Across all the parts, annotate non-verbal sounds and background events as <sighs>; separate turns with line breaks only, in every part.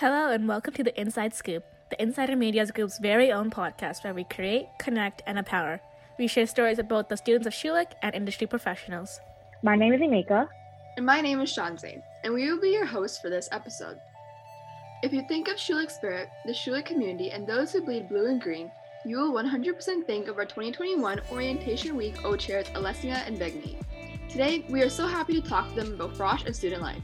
Hello, and welcome to the Inside Scoop, the Insider Media's Group's very own podcast where we create, connect, and empower. We share stories of both the students of Schulich and industry professionals.
My name is Emeka.
And my name is Shanze, and we will be your hosts for this episode. If you think of Schulich Spirit, the Schulich community, and those who bleed blue and green, you will 100% think of our 2021 Orientation Week O-Chairs Alessia and Vagmi. Today, we are so happy to talk to them about Frosh and student life.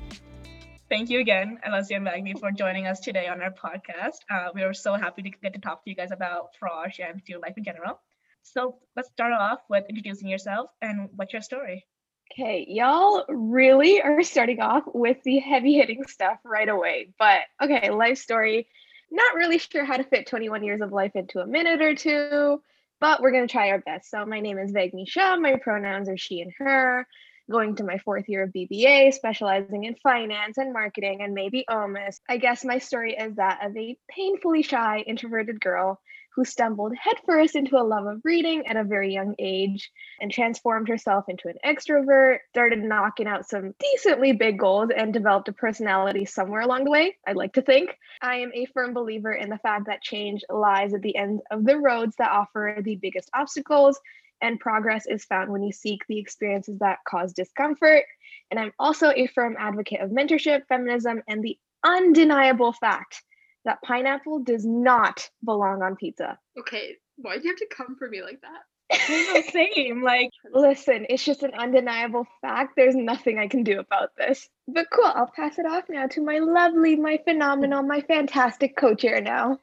Thank you again, Alessia and Vagmi, for joining us today on our podcast. Uh, we are so happy to get to talk to you guys about Frosh and student life in general. So let's start off with introducing yourself and what's your story?
Okay, y'all really are starting off with the heavy hitting stuff right away. But okay, life story. Not really sure how to fit 21 years of life into a minute or two, but we're going to try our best. So, my name is Vagmi Shah. My pronouns are she and her. Going to my fourth year of BBA, specializing in finance and marketing and maybe OMIS. I guess my story is that of a painfully shy, introverted girl who stumbled headfirst into a love of reading at a very young age and transformed herself into an extrovert, started knocking out some decently big goals, and developed a personality somewhere along the way, I'd like to think. I am a firm believer in the fact that change lies at the end of the roads that offer the biggest obstacles. And progress is found when you seek the experiences that cause discomfort. And I'm also a firm advocate of mentorship, feminism, and the undeniable fact that pineapple does not belong on pizza.
Okay, why do you have to come for me like that? <laughs>
Same. Like,
listen, it's just an undeniable fact. There's nothing I can do about this. But cool, I'll pass it off now to my lovely, my phenomenal, my fantastic co chair now.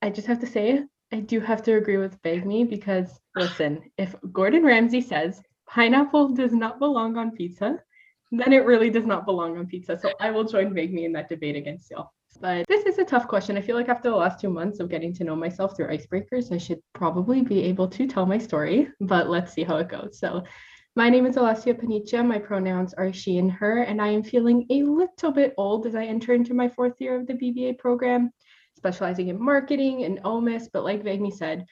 I just have to say, I do have to agree with Vagmi because listen, if Gordon Ramsay says pineapple does not belong on pizza, then it really does not belong on pizza. So I will join Vagmi in that debate against y'all. But this is a tough question. I feel like after the last two months of getting to know myself through icebreakers, I should probably be able to tell my story, but let's see how it goes. So, my name is Alessia Panicia. My pronouns are she and her, and I am feeling a little bit old as I enter into my fourth year of the BBA program, specializing in marketing and OMIS. But like Vagmi said,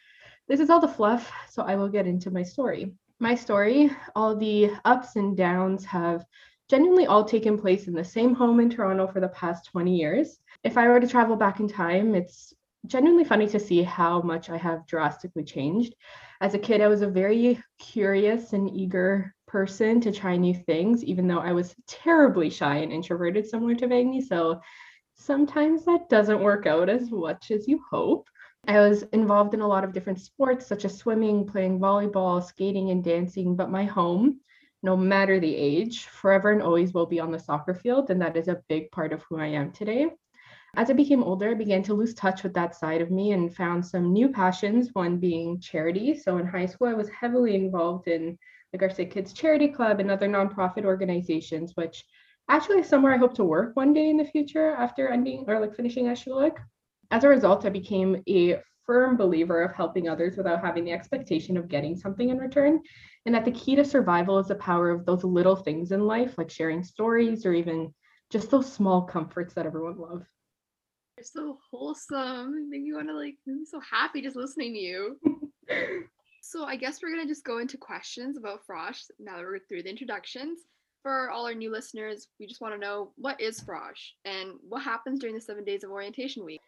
this is all the fluff, so I will get into my story. My story, all the ups and downs have genuinely all taken place in the same home in Toronto for the past 20 years. If I were to travel back in time, it's genuinely funny to see how much I have drastically changed. As a kid, I was a very curious and eager person to try new things, even though I was terribly shy and introverted, similar to Vagmi. So sometimes that doesn't work out as much as you hope. I was involved in a lot of different sports, such as swimming, playing volleyball, skating, and dancing. But my home no matter the age, forever and always will be on the soccer field. And that is a big part of who I am today. As I became older, I began to lose touch with that side of me and found some new passions, one being charity. So in high school, I was heavily involved in the Garcia Kids Charity Club and other nonprofit organizations, which actually somewhere I hope to work one day in the future after ending or like finishing at As a result, I became a firm believer of helping others without having the expectation of getting something in return. And that the key to survival is the power of those little things in life, like sharing stories or even just those small comforts that everyone loves.
You're so wholesome. Make me want to like make me so happy just listening to you. <laughs> so I guess we're gonna just go into questions about Frosh now that we're through the introductions. For all our new listeners, we just want to know what is Frosh and what happens during the seven days of orientation week.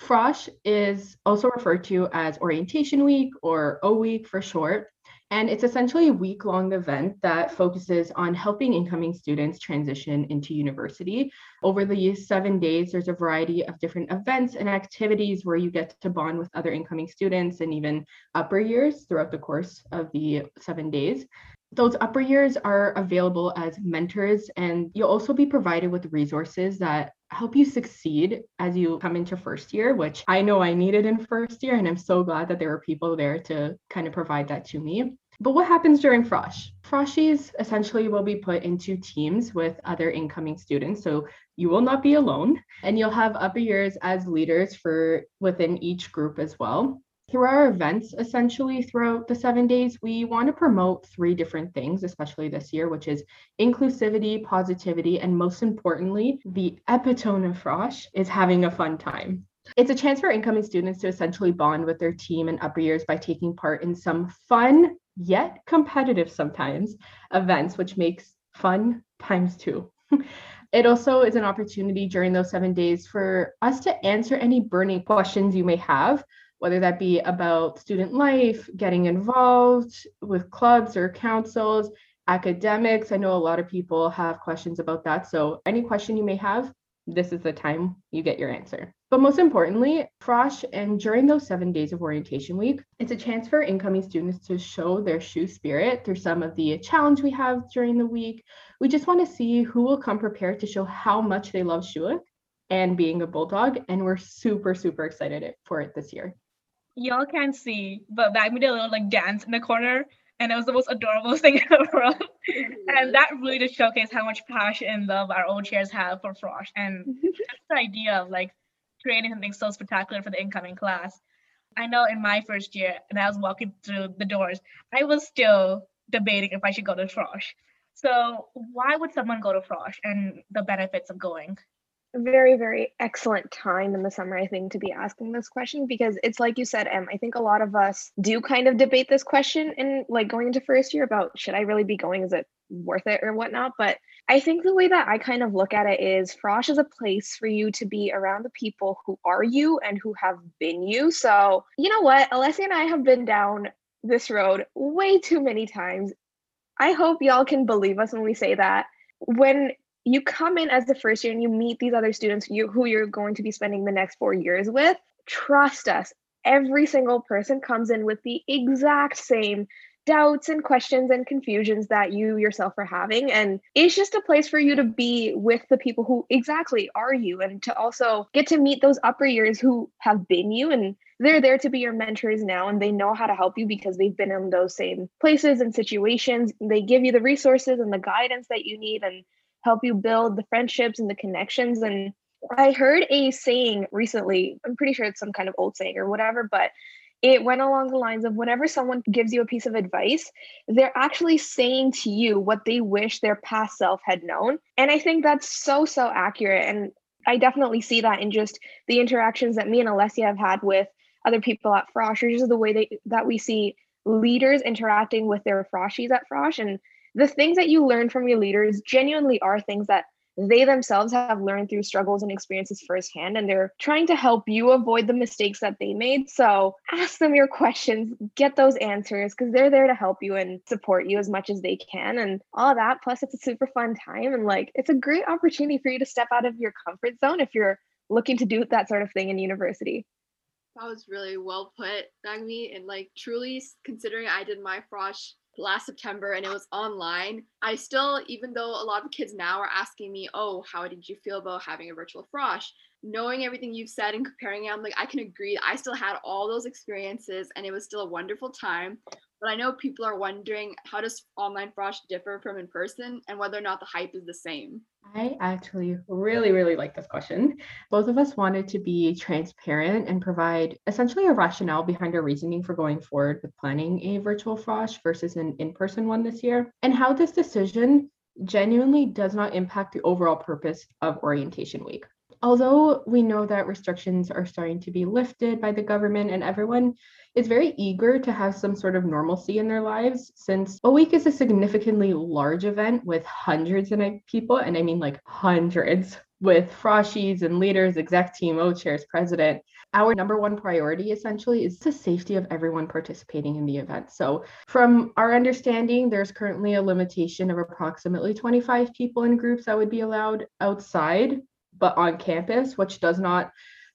Frosh is also referred to as Orientation Week or O Week for short. And it's essentially a week long event that focuses on helping incoming students transition into university. Over the seven days, there's a variety of different events and activities where you get to bond with other incoming students and even upper years throughout the course of the seven days. Those upper years are available as mentors, and you'll also be provided with resources that help you succeed as you come into first year, which I know I needed in first year. And I'm so glad that there were people there to kind of provide that to me. But what happens during Frosh? Froshies essentially will be put into teams with other incoming students. So you will not be alone and you'll have upper years as leaders for within each group as well. Through our events, essentially throughout the seven days, we want to promote three different things, especially this year, which is inclusivity, positivity, and most importantly, the epitome of Frosh is having a fun time. It's a chance for incoming students to essentially bond with their team and upper years by taking part in some fun, yet competitive sometimes, events, which makes fun times two. <laughs> It also is an opportunity during those seven days for us to answer any burning questions you may have, whether that be about student life, getting involved with clubs or councils, academics. I know a lot of people have questions about that. So, any question you may have, this is the time you get your answer. But most importantly, Frosh, and during those seven days of orientation week, it's a chance for incoming students to show their shoe spirit through some of the challenge we have during the week. We just want to see who will come prepared to show how much they love Schulich and being a bulldog. And we're super, super excited for it this year.
Y'all can't see, but Vagmi did a little like dance in the corner and it was the most adorable <laughs> thing in the world. and mm-hmm. that really just showcased how much passion and love our old chairs have for Frosh and <laughs> just the idea of like creating something so spectacular for the incoming class. I know in my first year, and I was walking through the doors, I was still debating if I should go to Frosh. So why would someone go to Frosh and the benefits of going?
Very very excellent time in the summer i think to be asking this question because it's like you said em i think a lot of us do kind of debate this question and like going into first year about should i really be going? Is it worth it or whatnot? But i think the way that i kind of look at it is frosh is a place for you to be around the people who are you and who have been you. So you know what? Alessia and i have been down this road way too many times. I hope y'all can believe us when we say that. When you come in as the first year and you meet these other students you, who you're going to be spending the next four years with trust us. Every single person comes in with the exact same doubts and questions and confusions that you yourself are having. And it's just a place for you to be with the people who exactly are you and to also get to meet those upper years who have been you. And they're there to be your mentors now and they know how to help you because they've been in those same places and situations. They give you the resources and the guidance that you need and help you build the friendships and the connections. And I heard a saying recently, I'm pretty sure it's some kind of old saying or whatever, but it went along the lines of whenever someone gives you a piece of advice, they're actually saying to you what they wish their past self had known. And I think that's so, so accurate. And I definitely see that in just the interactions that me and Alessia have had with other people at Frosh, or just the way they, that we see leaders interacting with their Froshies at Frosh. And the things that you learn from your leaders genuinely are things that they themselves have learned through struggles and experiences firsthand and they're trying to help you avoid the mistakes that they made so ask them your questions get those answers because they're there to help you and support you as much as they can and all that plus it's a super fun time and like it's a great opportunity for you to step out of your comfort zone if you're looking to do that sort of thing in university
that was really well put, Vagmi. And like truly considering I did my frosh last September and it was online, I still, even though a lot of kids now are asking me, oh, how did you feel about having a virtual frosh? Knowing everything you've said and comparing it, I'm like, I can agree. I still had all those experiences and it was still a wonderful time. But I know people are wondering how does online frosh differ from in person and whether or not the hype is the same.
I actually really, really like this question. Both of us wanted to be transparent and provide essentially a rationale behind our reasoning for going forward with planning a virtual Frosh versus an in person one this year, and how this decision genuinely does not impact the overall purpose of Orientation Week. Although we know that restrictions are starting to be lifted by the government and everyone is very eager to have some sort of normalcy in their lives since a week is a significantly large event with hundreds of people, and I mean like hundreds <laughs> with froshies and leaders, exec team, O chairs, president. Our number one priority essentially is the safety of everyone participating in the event. So, from our understanding, there's currently a limitation of approximately 25 people in groups that would be allowed outside, but on campus, which does not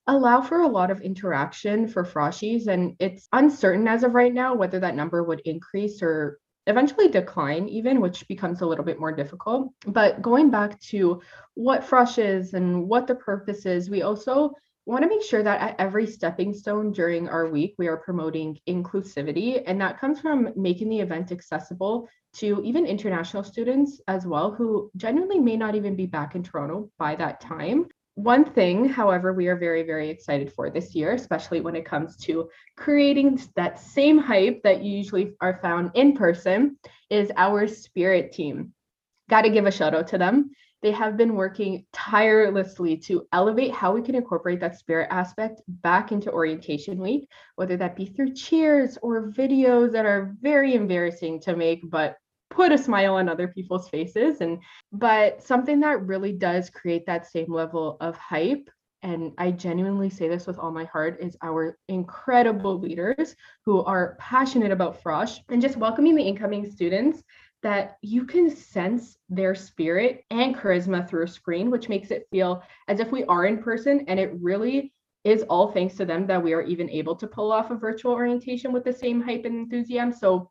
allow for a lot of interaction for froshies and it's uncertain as of right now whether that number would increase or eventually decline even which becomes a little bit more difficult. But going back to what frosh is and what the purpose is we also want to make sure that at every stepping stone during our week we are promoting inclusivity. And that comes from making the event accessible to even international students as well who genuinely may not even be back in toronto by that time one thing, however, we are very, very excited for this year, especially when it comes to creating that same hype that you usually are found in person, is our spirit team. Got to give a shout out to them. They have been working tirelessly to elevate how we can incorporate that spirit aspect back into orientation week, whether that be through cheers or videos that are very embarrassing to make, but put a smile on other people's faces and but something that really does create that same level of hype and I genuinely say this with all my heart, is our incredible leaders who are passionate about Frosh and just welcoming the incoming students that you can sense their spirit and charisma through a screen, which makes it feel as if we are in person. And it really is all thanks to them that we are even able to pull off a virtual orientation with the same hype and enthusiasm. So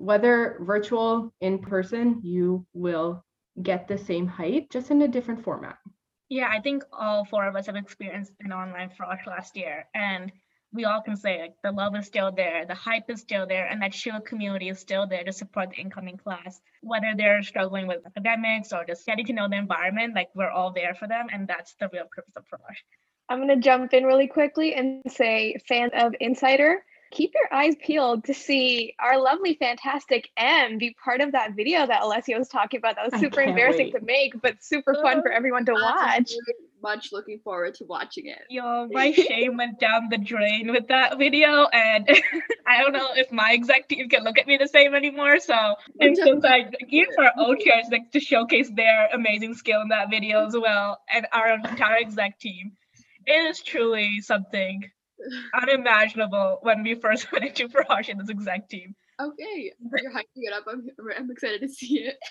whether virtual, in person, you will get the same hype, just in a different format.
Yeah, I think all four of us have experienced an online Frosh last year, and we all can say like the love is still there, the hype is still there, and that Schulich community is still there to support the incoming class. Whether they're struggling with academics or just getting to know the environment, like we're all there for them, and that's the real purpose of Frosh.
I'm gonna jump in really quickly and say, fan of Insider, keep your eyes peeled to see our lovely, fantastic M be part of that video that Alessia was talking about. That was super embarrassing wait. to make, but super fun for uh-huh. everyone to watch.
Much looking forward to watching it.
Yo, my shame went down the drain with that video, and <laughs> I don't know if my exec team can look at me the same anymore. So I'm so excited, even for our own chairs, like to showcase their amazing skill in that video as well, and our entire exec team. It is truly something unimaginable when we first <laughs> went into Frosh in this exact team.
Okay, you're hyping it up. I'm, I'm excited to see it. <laughs>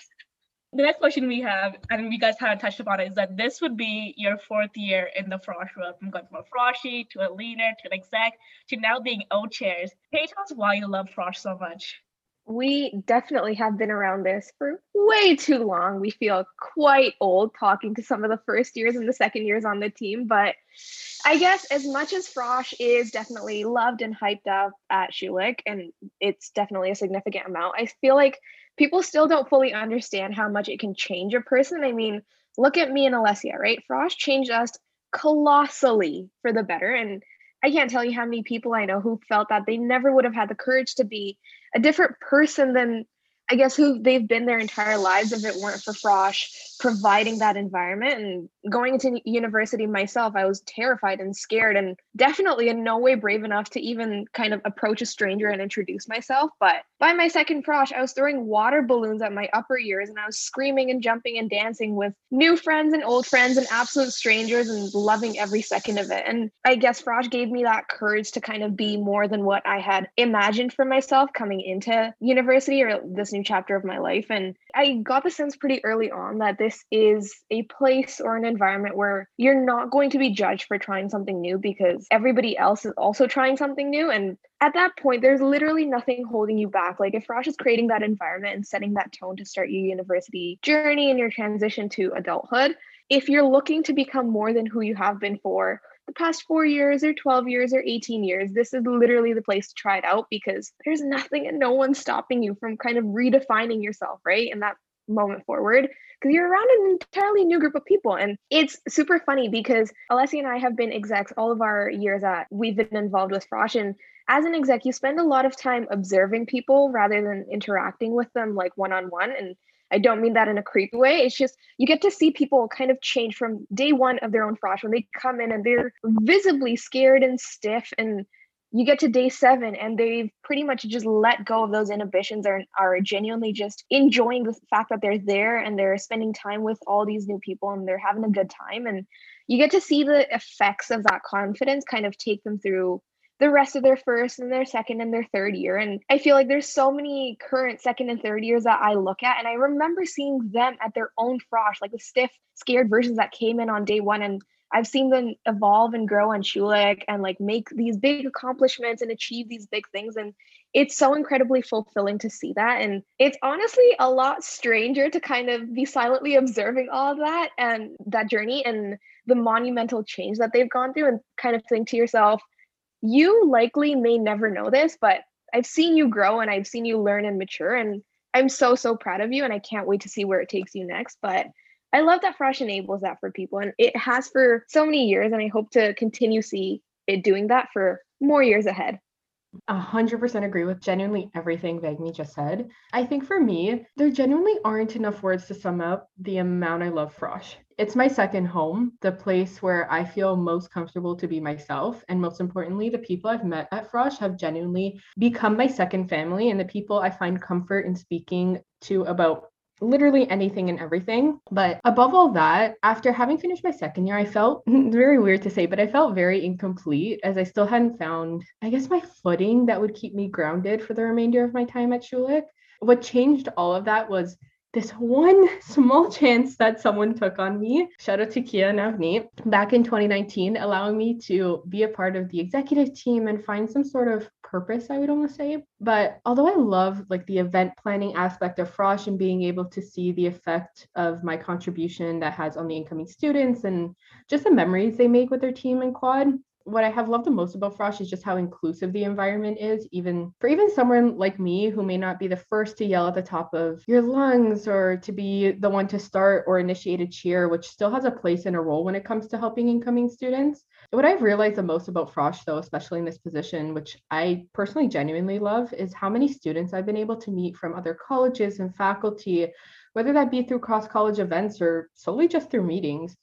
The next question we have, and you guys kind of touched upon it, is that this would be your fourth year in the Frosh room. from going from a Froshy to a leader to an exec to now being O chairs. Can you tell us why you love Frosh so much?
We definitely have been around this for way too long. We feel quite old talking to some of the first years and the second years on the team. But I guess as much as Frosh is definitely loved and hyped up at Schulich, and it's definitely a significant amount, I feel like people still don't fully understand how much it can change a person. I mean, look at me and Alessia, right? Frosh changed us colossally for the better. And I can't tell you how many people I know who felt that they never would have had the courage to be a different person than I guess who they've been their entire lives if it weren't for Frosh providing that environment and going into university myself i was terrified and scared and definitely in no way brave enough to even kind of approach a stranger and introduce myself. But by my second frosh i was throwing water balloons at my upper ears and i was screaming and jumping and dancing with new friends and old friends and absolute strangers and loving every second of it. And i guess frosh gave me that courage to kind of be more than what i had imagined for myself coming into university or this new chapter of my life. And i got the sense pretty early on that this this is a place or an environment where you're not going to be judged for trying something new because everybody else is also trying something new. And at that point, there's literally nothing holding you back. Like if Frosh is creating that environment and setting that tone to start your university journey and your transition to adulthood, if you're looking to become more than who you have been for the past four years or 12 years or 18 years, this is literally the place to try it out because there's nothing and no one stopping you from kind of redefining yourself, right? And that moment forward because you're around an entirely new group of people. And it's super funny because Alessia and I have been execs all of our years that we've been involved with Frosh. And as an exec, you spend a lot of time observing people rather than interacting with them like one on one. And I don't mean that in a creepy way. It's just you get to see people kind of change from day one of their own frosh when they come in and they're visibly scared and stiff and you get to day seven and they've pretty much just let go of those inhibitions and are genuinely just enjoying the fact that they're there and they're spending time with all these new people and they're having a good time. And you get to see the effects of that confidence kind of take them through the rest of their first and their second and their third year. And i feel like there's so many current second and third years that i look at and i remember seeing them at their own frosh like the stiff scared versions that came in on day one. And I've seen them evolve and grow on Schulich and like make these big accomplishments and achieve these big things. And it's so incredibly fulfilling to see that. And it's honestly a lot stranger to kind of be silently observing all of that and that journey and the monumental change that they've gone through and kind of think to yourself, you likely may never know this, but I've seen you grow and I've seen you learn and mature. And I'm so, so proud of you. And I can't wait to see where it takes you next. But I love that Frosh enables that for people, and it has for so many years, and I hope to continue see it doing that for more years ahead.
A hundred percent agree with genuinely everything Vagmi just said. I think for me, there genuinely aren't enough words to sum up the amount I love Frosh. It's my second home, the place where I feel most comfortable to be myself. And most importantly, the people I've met at Frosh have genuinely become my second family and the people I find comfort in speaking to about literally anything and everything. But above all that, after having finished my second year, I felt <laughs> very weird to say, but I felt very incomplete as I still hadn't found, I guess, my footing that would keep me grounded for the remainder of my time at Schulich. What changed all of that was this one <laughs> small chance that someone took on me, shout out to Kia and Avneet, back in 2019, allowing me to be a part of the executive team and find some sort of purpose, I would almost say. But although I love like the event planning aspect of Frosh and being able to see the effect of my contribution that has on the incoming students and just the memories they make with their team and quad, what I have loved the most about Frosh is just how inclusive the environment is, even for even someone like me who may not be the first to yell at the top of your lungs or to be the one to start or initiate a cheer, which still has a place and a role when it comes to helping incoming students. What I've realized the most about Frosh, though, especially in this position, which I personally genuinely love, is how many students I've been able to meet from other colleges and faculty, whether that be through cross college events or solely just through meetings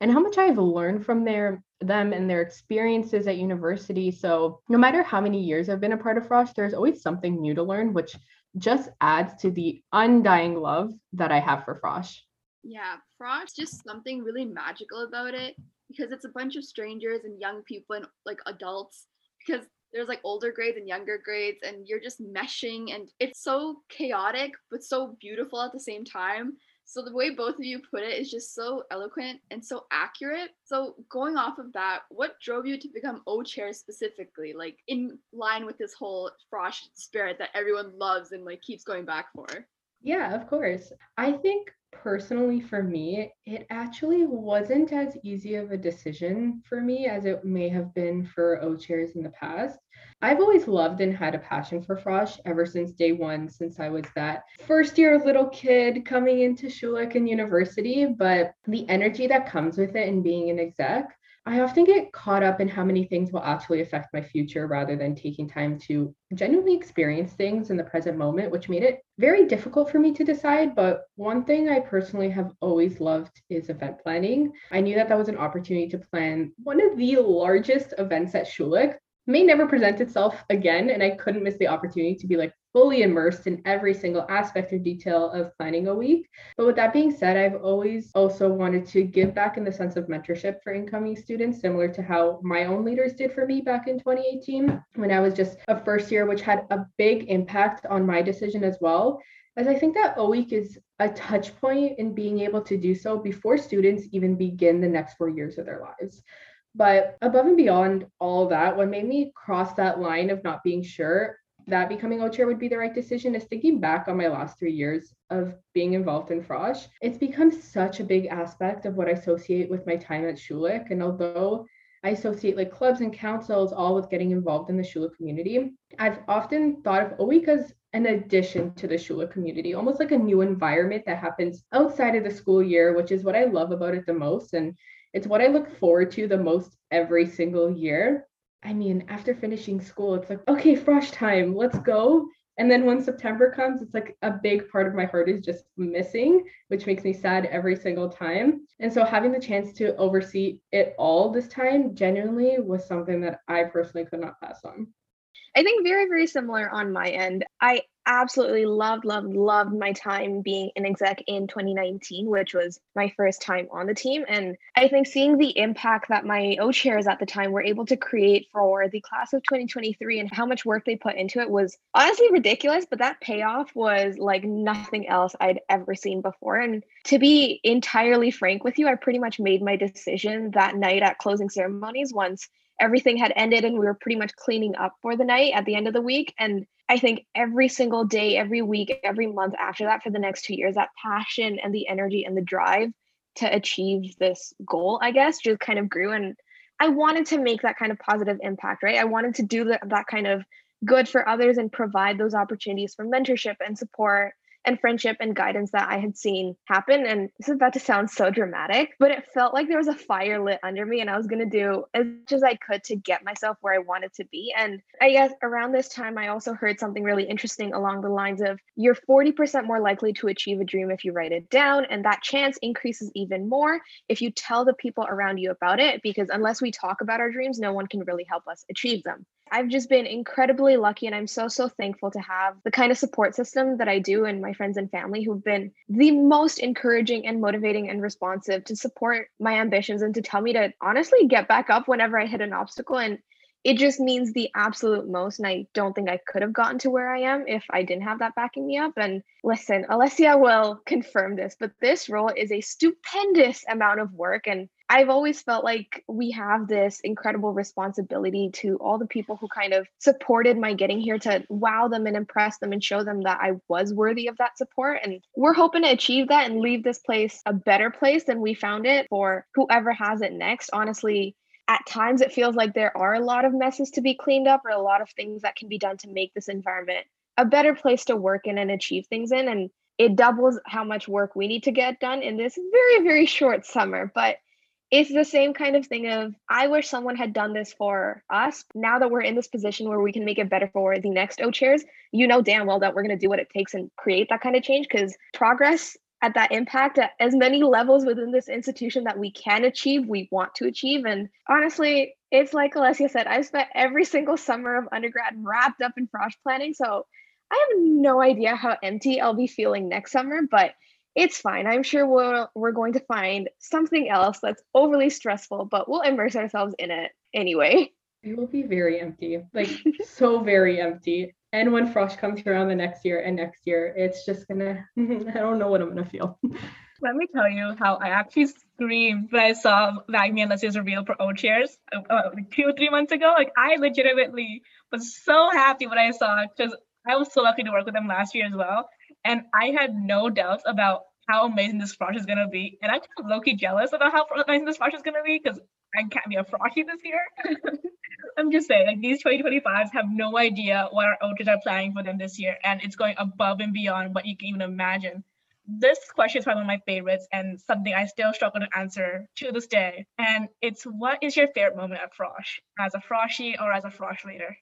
and how much I've learned from their them and their experiences at university. So no matter how many years I've been a part of Frosh, there's always something new to learn, which just adds to the undying love that I have for Frosh.
Yeah, Frosh just something really magical about it because it's a bunch of strangers and young people and like adults because there's like older grades and younger grades and you're just meshing and it's so chaotic but so beautiful at the same time so the way both of you put it is just so eloquent and so accurate. So going off of that, what drove you to become O chair specifically, like in line with this whole frosh spirit that everyone loves and like keeps going back for?
Yeah, of course. I think personally for me, it actually wasn't as easy of a decision for me as it may have been for O chairs in the past. I've always loved and had a passion for Frosh ever since day one, since I was that first year little kid coming into Schulich and university. But the energy that comes with it and being an exec, I often get caught up in how many things will actually affect my future rather than taking time to genuinely experience things in the present moment, which made it very difficult for me to decide. But one thing I personally have always loved is event planning. I knew that that was an opportunity to plan one of the largest events at Schulich may never present itself again. And I couldn't miss the opportunity to be like fully immersed in every single aspect or detail of planning a week. But with that being said, I've always also wanted to give back in the sense of mentorship for incoming students, similar to how my own leaders did for me back in 2018 when I was just a first year, which had a big impact on my decision as well. As I think that O Week is a touch point in being able to do so before students even begin the next four years of their lives. But above and beyond all that, what made me cross that line of not being sure that becoming O-chair would be the right decision is thinking back on my last three years of being involved in Frosh. It's become such a big aspect of what I associate with my time at Schulich. And although I associate like clubs and councils all with getting involved in the Schulich community, I've often thought of O Week as an addition to the Schulich community, almost like a new environment that happens outside of the school year, which is what I love about it the most. And it's what I look forward to the most every single year. I mean, after finishing school, it's like, okay, frosh time, let's go. And then when September comes, it's like a big part of my heart is just missing, which makes me sad every single time. And so having the chance to oversee it all this time genuinely was something that I personally could not pass on.
I think very, very similar on my end. I absolutely loved, loved, loved my time being an exec in 2019, which was my first time on the team. And I think seeing the impact that my O chairs at the time were able to create for the class of 2023 and how much work they put into it was honestly ridiculous. But that payoff was like nothing else I'd ever seen before. And to be entirely frank with you, I pretty much made my decision that night at closing ceremonies once everything had ended and we were pretty much cleaning up for the night at the end of the week. And I think every single day, every week, every month after that for the next two years, that passion and the energy and the drive to achieve this goal, I guess, just kind of grew. And I wanted to make that kind of positive impact, right? I wanted to do that, that kind of good for others and provide those opportunities for mentorship and support and friendship and guidance that I had seen happen. And this is about to sound so dramatic, but it felt like there was a fire lit under me and I was going to do as much as I could to get myself where I wanted to be. And I guess around this time, I also heard something really interesting along the lines of you're 40% more likely to achieve a dream if you write it down. And that chance increases even more if you tell the people around you about it, because unless we talk about our dreams, no one can really help us achieve them. I've just been incredibly lucky and I'm so, so thankful to have the kind of support system that I do and my friends and family who've been the most encouraging and motivating and responsive to support my ambitions and to tell me to honestly get back up whenever I hit an obstacle. And it just means the absolute most. And I don't think I could have gotten to where I am if I didn't have that backing me up. And listen, Alessia will confirm this, but this role is a stupendous amount of work. And I've always felt like we have this incredible responsibility to all the people who kind of supported my getting here to wow them and impress them and show them that I was worthy of that support. And we're hoping to achieve that and leave this place a better place than we found it for whoever has it next. Honestly, at times it feels like there are a lot of messes to be cleaned up or a lot of things that can be done to make this environment a better place to work in and achieve things in and it doubles how much work we need to get done in this very very short summer but it's the same kind of thing of i wish someone had done this for us now that we're in this position where we can make it better for the next o chairs you know damn well that we're going to do what it takes and create that kind of change because progress at that impact at as many levels within this institution that we can achieve, we want to achieve. And honestly, it's like Alessia said, I've spent every single summer of undergrad wrapped up in frosh planning. So I have no idea how empty I'll be feeling next summer, but it's fine. I'm sure we're, we're going to find something else that's overly stressful, but we'll immerse ourselves in it anyway. <laughs>
It will be very empty, like <laughs> so very empty. And when frosh comes around the next year and next year, it's just gonna, <laughs> I don't know what I'm gonna feel.
Let me tell you how I actually screamed when I saw Vagmi and Alessia's reveal for O Chairs uh, uh, two, three months ago. Like, I legitimately was so happy when I saw it because I was so lucky to work with them last year as well. And I had no doubts about how amazing this frosh is gonna be. And I'm kind of low-key jealous about how amazing this frosh is gonna be because I can't be a froshy this year. <laughs> I'm just saying, like these 2025s have no idea what our coaches are planning for them this year, and it's going above and beyond what you can even imagine. This question is probably one of my favorites and something I still struggle to answer to this day. And it's what is your favorite moment at Frosh, as a Froshy or as a Frosh leader?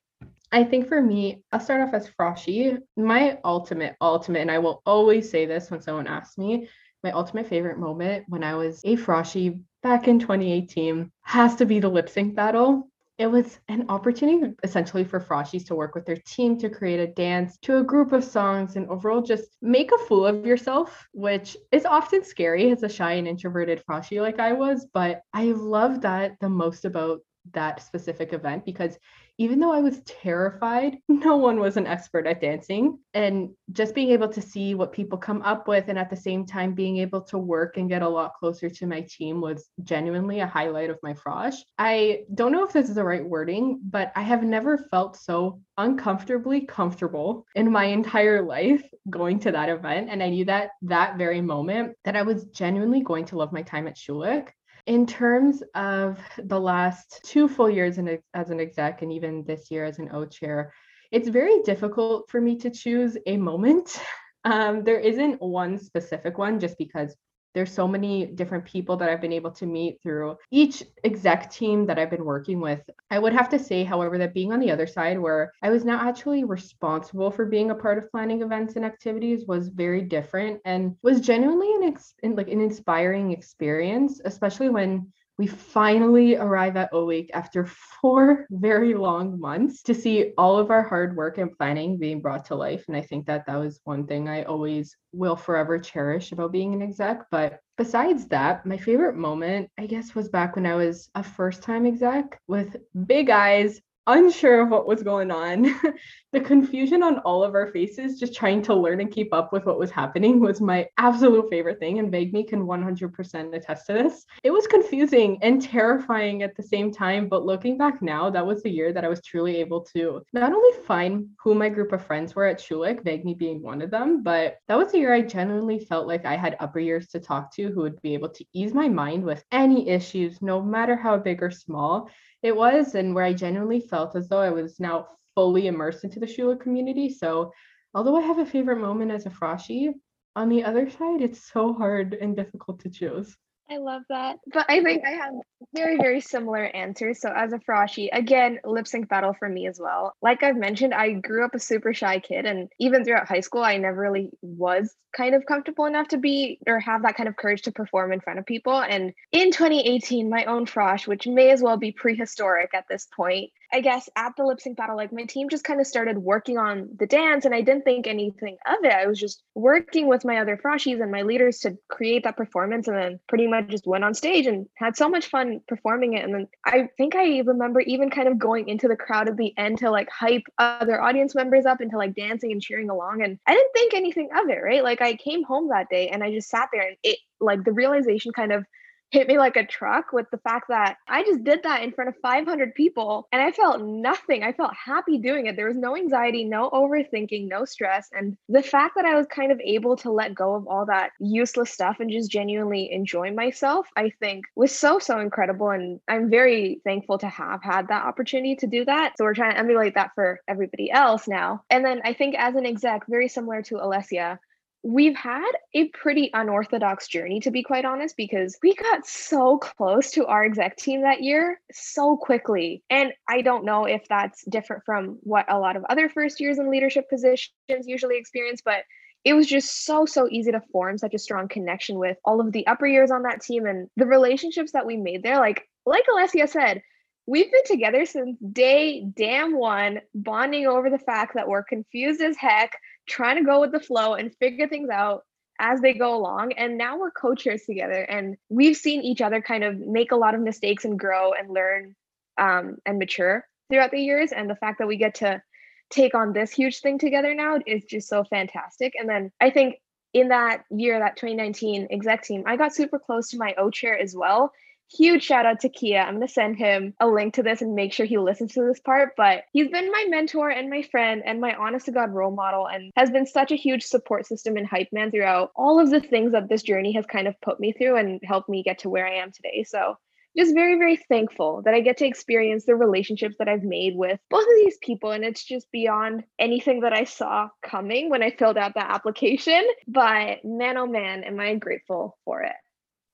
I think for me, I'll start off as Froshy. My ultimate, ultimate, and I will always say this when someone asks me, my ultimate favorite moment when I was a Froshy back in 2018 has to be the lip sync battle it was an opportunity essentially for Froshies to work with their team to create a dance to a group of songs and overall just make a fool of yourself, which is often scary as a shy and introverted Froshy like I was. But I love that the most about that specific event because even though I was terrified, <laughs> no one was an expert at dancing. And just being able to see what people come up with and at the same time being able to work and get a lot closer to my team was genuinely a highlight of my frosh. I don't know if this is the right wording, but I have never felt so uncomfortably comfortable in my entire <laughs> life going to that event. And I knew that that very moment that I was genuinely going to love my time at Schulich. In terms of the last two full years in, as an exec and even this year as an O chair, it's very difficult for me to choose a moment. <laughs> Um, there isn't one specific one just because there's so many different people that I've been able to meet through each exec team that I've been working with. I would have to say, however, that being on the other side, where I was now actually responsible for being a part of planning events and activities, was very different and was genuinely an ex- like an inspiring experience, especially when we finally arrive at O Week after four very long months to see all of our hard work and planning being brought to life. And I think that that was one thing I always will forever cherish about being an exec. But besides that, my favorite moment, I guess, was back when I was a first time exec with big eyes, unsure of what was going on. <laughs> the confusion on all of our faces, just trying to learn and keep up with what was happening, was my absolute favorite thing. And Vagmi can 100% attest to this. It was confusing and terrifying at the same time. But looking back now, that was the year that I was truly able to not only find who my group of friends were at Schulich, Vagmi being one of them, but that was the year I genuinely felt like I had upper years to talk to who would be able to ease my mind with any issues, no matter how big or small it was, and where I genuinely felt as though I was now fully immersed into the Schulich community. So although I have a favorite moment as a Froshie, on the other side, it's so hard and difficult to choose.
I love that. But I think I have very, very similar answers. So as a Froshie, again, lip sync battle for me as well. Like I've mentioned, I grew up a super shy kid. And even throughout high school, I never really was kind of comfortable enough to be or have that kind of courage to perform in front of people. And in 2018, my own Frosh, which may as well be prehistoric at this point, I guess at the lip sync battle, like my team just kind of started working on the dance and I didn't think anything of it. I was just working with my other Froshies and my leaders to create that performance and then pretty much just went on stage and had so much fun performing it. And then I think I remember even kind of going into the crowd at the end to like hype other audience members up into like dancing and cheering along. And I didn't think anything of it, right? Like I came home that day and I just sat there and it like the realization kind of hit me like a truck with the fact that I just did that in front of 500 people and I felt nothing. I felt happy doing it. There was no anxiety, no overthinking, no stress. And the fact that I was kind of able to let go of all that useless stuff and just genuinely enjoy myself, I think was so, so incredible. And I'm very thankful to have had that opportunity to do that. So we're trying to emulate that for everybody else now. And then I think as an exec, very similar to Alessia, we've had a pretty unorthodox journey to be quite honest because we got so close to our exec team that year so quickly. And i don't know if that's different from what a lot of other first years in leadership positions usually experience but it was just so so easy to form such a strong connection with all of the upper years on that team and the relationships that we made there. Like like alessia said We've been together since day damn one, bonding over the fact that we're confused as heck, trying to go with the flow and figure things out as they go along. And now we're co chairs together and we've seen each other kind of make a lot of mistakes and grow and learn um, and mature throughout the years. And the fact that we get to take on this huge thing together now is just so fantastic. And then I think in that year, that 2019 exec team, I got super close to my O chair as well huge shout out to Kia. I'm going to send him a link to this and make sure he listens to this part. But he's been my mentor and my friend and my honest to God role model and has been such a huge support system and hype man throughout all of the things that this journey has kind of put me through and helped me get to where I am today. So just very, very thankful that I get to experience the relationships that I've made with both of these people. And it's just beyond anything that I saw coming when I filled out that application. But man, oh man, am I grateful for it.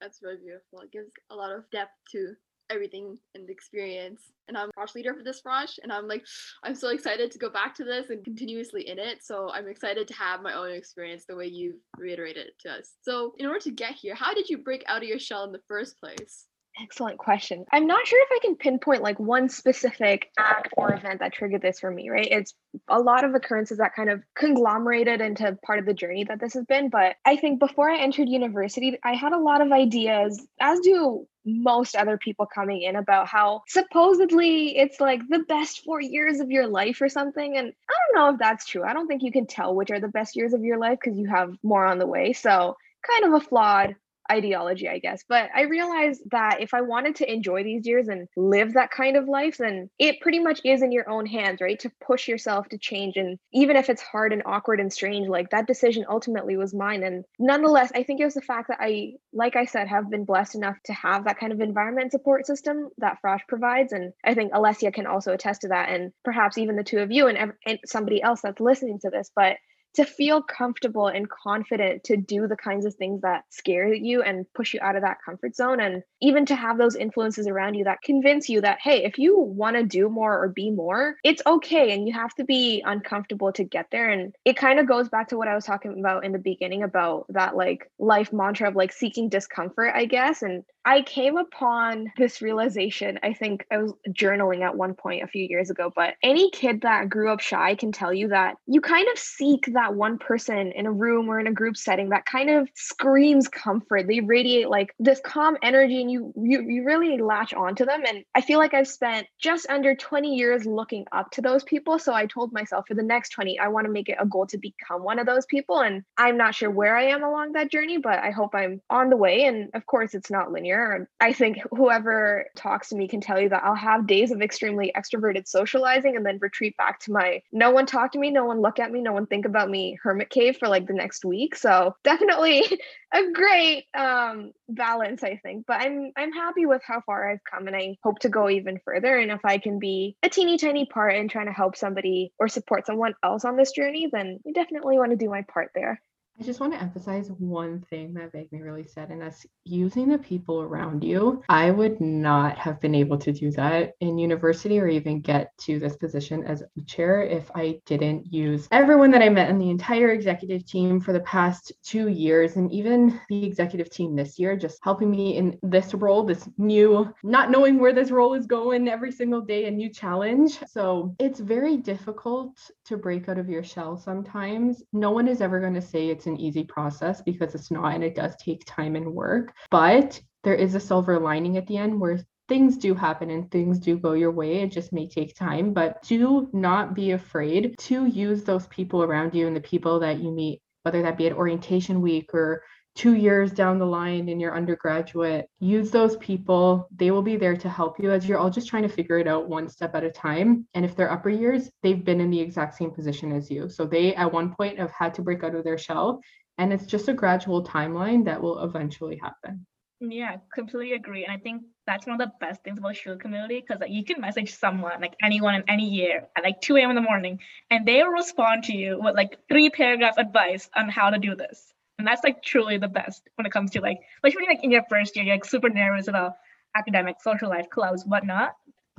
That's really beautiful. It gives a lot of depth to everything and the experience. And I'm Frosh leader for this Frosh, and I'm like, <sighs> I'm so excited to go back to this and continuously in it. So I'm excited to have my own experience the way you've reiterated it to us. So in order to get here, how did you break out of your shell in the first place?
Excellent question. I'm not sure if I can pinpoint like one specific act or event that triggered this for me, right? It's a lot of occurrences that kind of conglomerated into part of the journey that this has been. But I think before I entered university, I had a lot of ideas, as do most other people coming in, about how supposedly it's like the best four years of your life or something. And I don't know if that's true. I don't think you can tell which are the best years of your life because you have more on the way. So, kind of a flawed ideology, I guess. But I realized that if I wanted to enjoy these years and live that kind of life, then it pretty much is in your own hands, right? To push yourself to change. And even if it's hard and awkward and strange, like that decision ultimately was mine. And nonetheless, I think it was the fact that I, like I said, have been blessed enough to have that kind of environment support system that Frosh provides. And I think Alessia can also attest to that. And perhaps even the two of you and, and somebody else that's listening to this. But to feel comfortable and confident to do the kinds of things that scare you and push you out of that comfort zone. And even to have those influences around you that convince you that hey if you want to do more or be more it's okay. And you have to be uncomfortable to get there. And it kind of goes back to what i was talking about in the beginning about that like life mantra of like seeking discomfort i guess. And I came upon this realization. I think I was journaling at one point a few years ago, but any kid that grew up shy can tell you that you kind of seek that one person in a room or in a group setting that kind of screams comfort. They radiate like this calm energy and you you you really latch onto them and I feel like I've spent just under 20 years looking up to those people, so I told myself for the next 20 I want to make it a goal to become one of those people and I'm not sure where I am along that journey, but I hope I'm on the way and of course it's not linear I think whoever talks to me can tell you that I'll have days of extremely extroverted socializing and then retreat back to my no one talk to me, no one look at me, no one think about me hermit cave for like the next week. So definitely <laughs> a great um, balance, I think. But I'm I'm happy with how far I've come and I hope to go even further. And if I can be a teeny tiny part in trying to help somebody or support someone else on this journey, then I definitely want to do my part there.
I just want to emphasize one thing that Vagmi really said, and that's using the people around you. I would not have been able to do that in university or even get to this position as a chair if I didn't use everyone that I met in the entire executive team for the past two years, and even the executive team this year, just helping me in this role, this new, not knowing where this role is going every single day, a new challenge. So it's very difficult to break out of your shell sometimes. No one is ever going to say it's an easy process because it's not and it does take time and work. But there is a silver lining at the end where things do happen and things do go your way. It just may take time, but do not be afraid to use those people around you and the people that you meet, whether that be at orientation week or two years down the line in your undergraduate, use those people. They will be there to help you as you're all just trying to figure it out one step at a time. And if they're upper years, they've been in the exact same position as you. So they at one point have had to break out of their shell. And it's just a gradual timeline that will eventually happen.
Yeah, completely agree. And I think that's one of the best things about Schulich community because like you can message someone, like anyone in any year at like 2 a.m. in the morning, and they'll respond to you with like three paragraph advice on how to do this. And that's like truly the best when it comes to like, especially like in your first year, you're like super nervous about academic, social life, clubs, whatnot.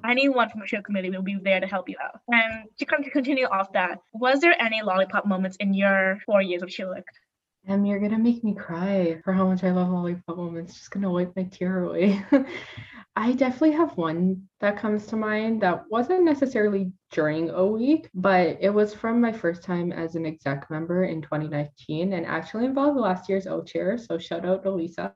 Anyone from the show committee will be there to help you out. And to come to continue off that, was there any lollipop moments in your four years of Schulich?
Em, you're gonna make me cry for how much I love lollipop moments. Just gonna wipe my tear away. <laughs> I definitely have one that comes to mind that wasn't necessarily during a week, but it was from my first time as an exec member in 2019 and actually involved last year's O chair. So shout out to Lisa.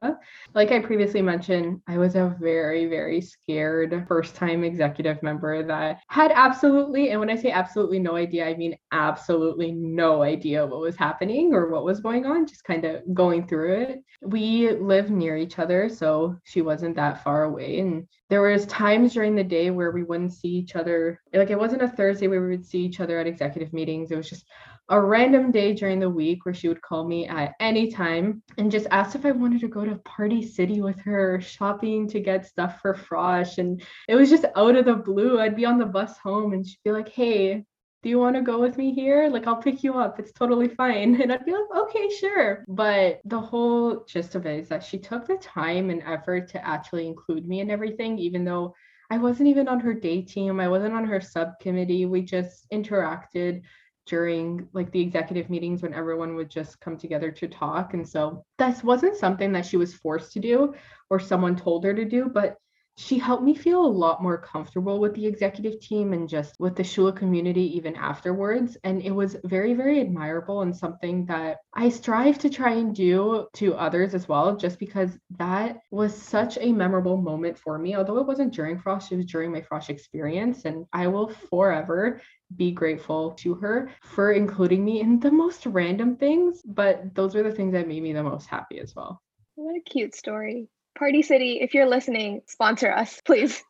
Like I previously mentioned, I was a very, very scared first time executive member that had absolutely, and when I say absolutely no idea, I mean absolutely no idea what was happening or what was going on, just kind of going through it. We live near each other, so she wasn't that far away. And there was times during the day where we wouldn't see each other like it wasn't a thursday where we would see each other at executive meetings. It was just a random day during the week where she would call me at any time and just ask if i wanted to go to party city with her shopping to get stuff for frosh. And it was just out of the blue. I'd be on the bus home and she'd be like hey do you want to go with me here? Like, I'll pick you up. It's totally fine. <laughs> And I'd be like, okay, sure. But the whole gist of it is that she took the time and effort to actually include me in everything, even though I wasn't even on her day team. I wasn't on her subcommittee. We just interacted during like the executive meetings when everyone would just come together to talk. And so that wasn't something that she was forced to do or someone told her to do, but she helped me feel a lot more comfortable with the executive team and just with the Schulich community even afterwards. And it was very, very admirable and something that I strive to try and do to others as well, just because that was such a memorable moment for me. Although it wasn't during Frosh, it was during my Frosh experience. And I will forever be grateful to her for including me in the most random things. But those were the things that made me the most happy as well.
What a cute story. Party City, if you're listening, sponsor us, please.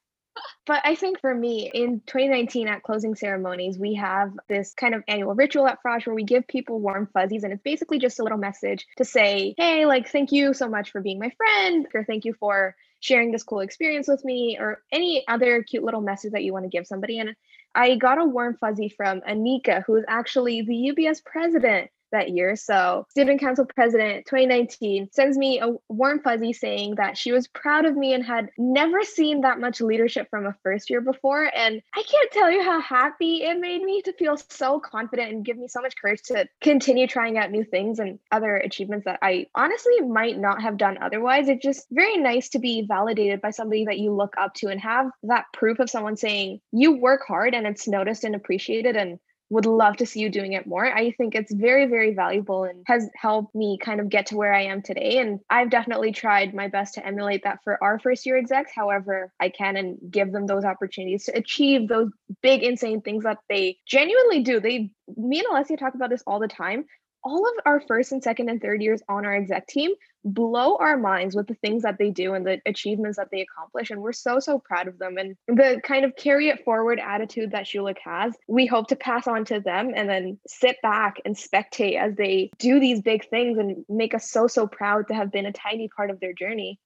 But I think for me, in 2019 at closing ceremonies, we have this kind of annual ritual at Frosh where we give people warm fuzzies. And it's basically just a little message to say, hey, like, thank you so much for being my friend, or thank you for sharing this cool experience with me, or any other cute little message that you want to give somebody. And I got a warm fuzzy from Anika, who is actually the UBS president that year. So, Student Council President 2019 sends me a warm fuzzy saying that she was proud of me and had never seen that much leadership from a first year before. And I can't tell you how happy it made me to feel so confident and give me so much courage to continue trying out new things and other achievements that I honestly might not have done otherwise. It's just very nice to be validated by somebody that you look up to and have that proof of someone saying you work hard and it's noticed and appreciated and would love to see you doing it more. I think it's very, very valuable and has helped me kind of get to where I am today. And I've definitely tried my best to emulate that for our first year execs, however I can, and give them those opportunities to achieve those big, insane things that they genuinely do. They, me and Alessia talk about this all the time all of our first and second and third years on our exec team blow our minds with the things that they do and the achievements that they accomplish. And we're so, so proud of them. And the kind of carry it forward attitude that Schulich has, we hope to pass on to them and then sit back and spectate as they do these big things and make us so, so proud to have been a tiny part of their journey.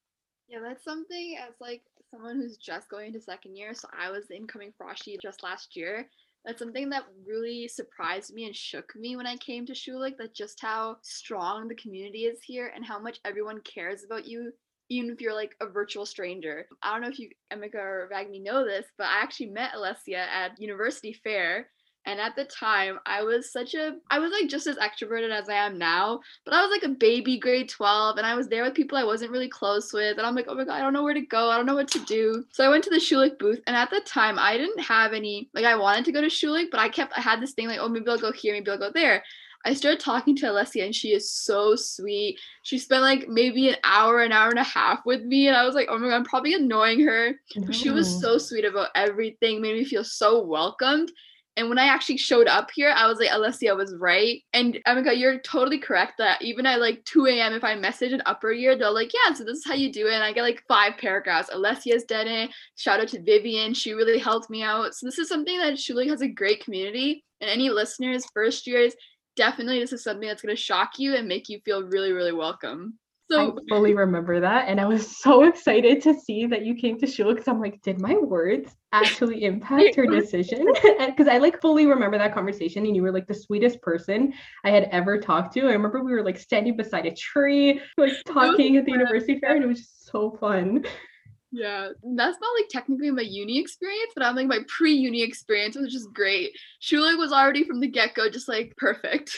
Yeah, that's something as like someone who's just going into second year. So I was incoming Froshie just last year. That's something that really surprised me and shook me when I came to Schulich, that just how strong the community is here and how much everyone cares about you, even if you're like a virtual stranger. I don't know if you, Emika or Vagmi, know this, but I actually met Alessia at University Fair and at the time, I was such a, I was like just as extroverted as I am now, but I was like a baby grade 12 and I was there with people I wasn't really close with. And I'm like, oh my God, I don't know where to go. I don't know what to do. So I went to the Schulich booth. And at the time, I didn't have any, like, I wanted to go to Schulich, but I kept, I had this thing like, oh, maybe I'll go here, maybe I'll go there. I started talking to Alessia and she is so sweet. She spent like maybe an hour, an hour and a half with me. And I was like, oh my God, I'm probably annoying her. But she was so sweet about everything, made me feel so welcomed. And when I actually showed up here, I was like, Alessia was right. And Emika, you're totally correct that even at like 2 a.m., if I message an upper year, they're like, yeah, so this is how you do it. And I get like five paragraphs. Alessia's done it. Shout out to Vivian. She really helped me out. So this is something that Schulich has a great community. And any listeners, first years, definitely this is something that's going to shock you and make you feel really, really welcome.
So I fully remember that. And I was <laughs> so excited to see that you came to Schulich because I'm like, did my words actually impact her <laughs> decision? <laughs> Because I like fully remember that conversation and you were like the sweetest person I had ever talked to. I remember we were like standing beside a tree, like talking at the university fair, and it was just so fun.
Yeah, that's not like technically my uni experience, but I'm like my pre-uni experience was just great. Schulich was already from the get-go just like perfect.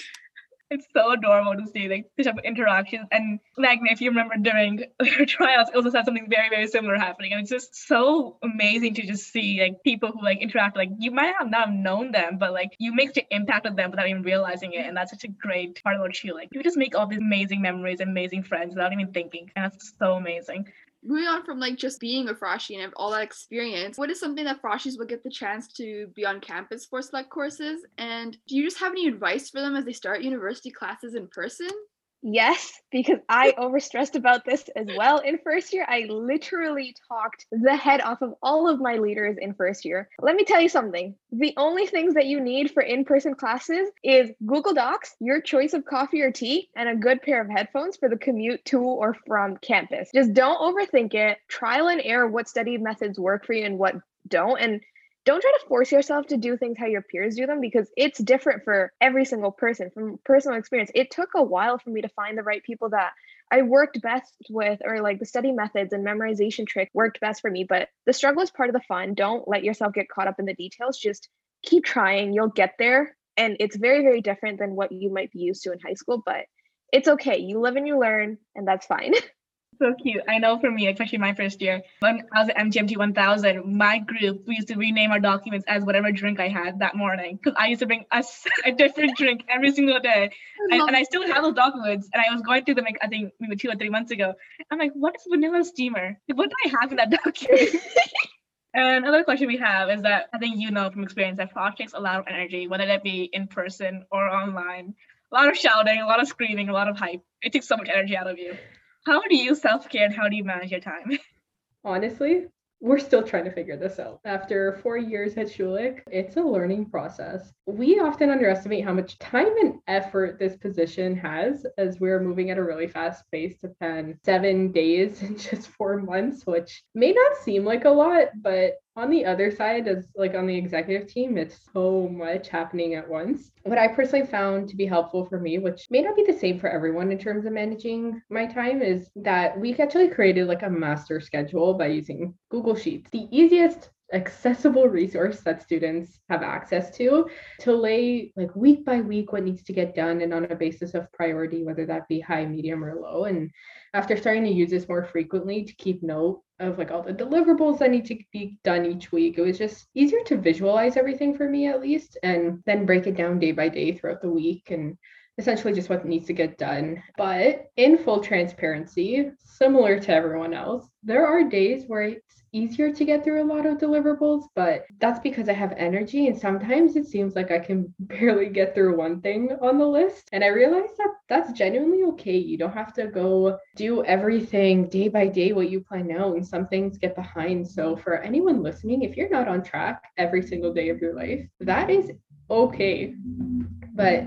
It's so adorable to see like the type of interactions and like if you remember during <laughs> your trials, also had something very very similar happening, and it's just so amazing to just see like people who like interact. Like you might have not known them, but like you make the impact on them without even realizing it, and that's such a great part about you. Like you just make all these amazing memories, amazing friends without even thinking, and that's so amazing
moving on from like just being a Froshie and all that experience, what is something that Froshies will get the chance to be on campus for select courses? And do you just have any advice for them as they start university classes in person?
Yes, because I <laughs> overstressed about this as well in first year. I literally talked the head off of all of my leaders in first year. Let me tell you something. The only things that you need for in person classes is Google Docs, your choice of coffee or tea, and a good pair of headphones for the commute to or from campus. Just don't overthink it. Trial and error what study methods work for you and what don't. And don't try to force yourself to do things how your peers do them because it's different for every single person. From personal experience it took a while for me to find the right people that i worked best with or like the study methods and memorization trick worked best for me. But the struggle is part of the fun. Don't let yourself get caught up in the details. Just keep trying. You'll get there. And it's very very different than what you might be used to in high school but it's okay. You live and you learn and that's fine <laughs>
so cute. I know for me, especially my first year, when I was at MGMT 1000, my group, we used to rename our documents as whatever drink I had that morning. Because I used to bring a, a different drink every single day. I and, and I still have those documents. And I was going through them, like, I think maybe two or three months ago. I'm like, what is vanilla steamer? Like, what do I have in that document? <laughs> And another question we have is that I think you know from experience that takes a lot of energy, whether that be in person or online. A lot of shouting, a lot of screaming, a lot of hype. It takes so much energy out of you. How do you self care and how do you manage your time? <laughs>
Honestly, we're still trying to figure this out. After four years at Schulich, it's a learning process. We often underestimate how much time and effort this position has as we're moving at a really fast pace to plan seven days <laughs> in just four months, which may not seem like a lot, but on the other side, as like on the executive team, it's so much happening at once. What I personally found to be helpful for me, which may not be the same for everyone in terms of managing my time, is that we've actually created like a master schedule by using Google Sheets. The easiest accessible resource that students have access to to lay like week by week what needs to get done and on a basis of priority whether that be high medium or low and after starting to use this more frequently to keep note of like all the deliverables that need to be done each week. It was just easier to visualize everything for me at least and then break it down day by day throughout the week and essentially just what needs to get done. But in full transparency, similar to everyone else, there are days where it's easier to get through a lot of deliverables, but that's because I have energy. And sometimes it seems like I can <laughs> barely get through one thing on the list. And I realize that that's genuinely okay. You don't have to go do everything day by day what you plan out, and some things get behind. So, for anyone listening, if you're not on track every single day of your life, that is okay. But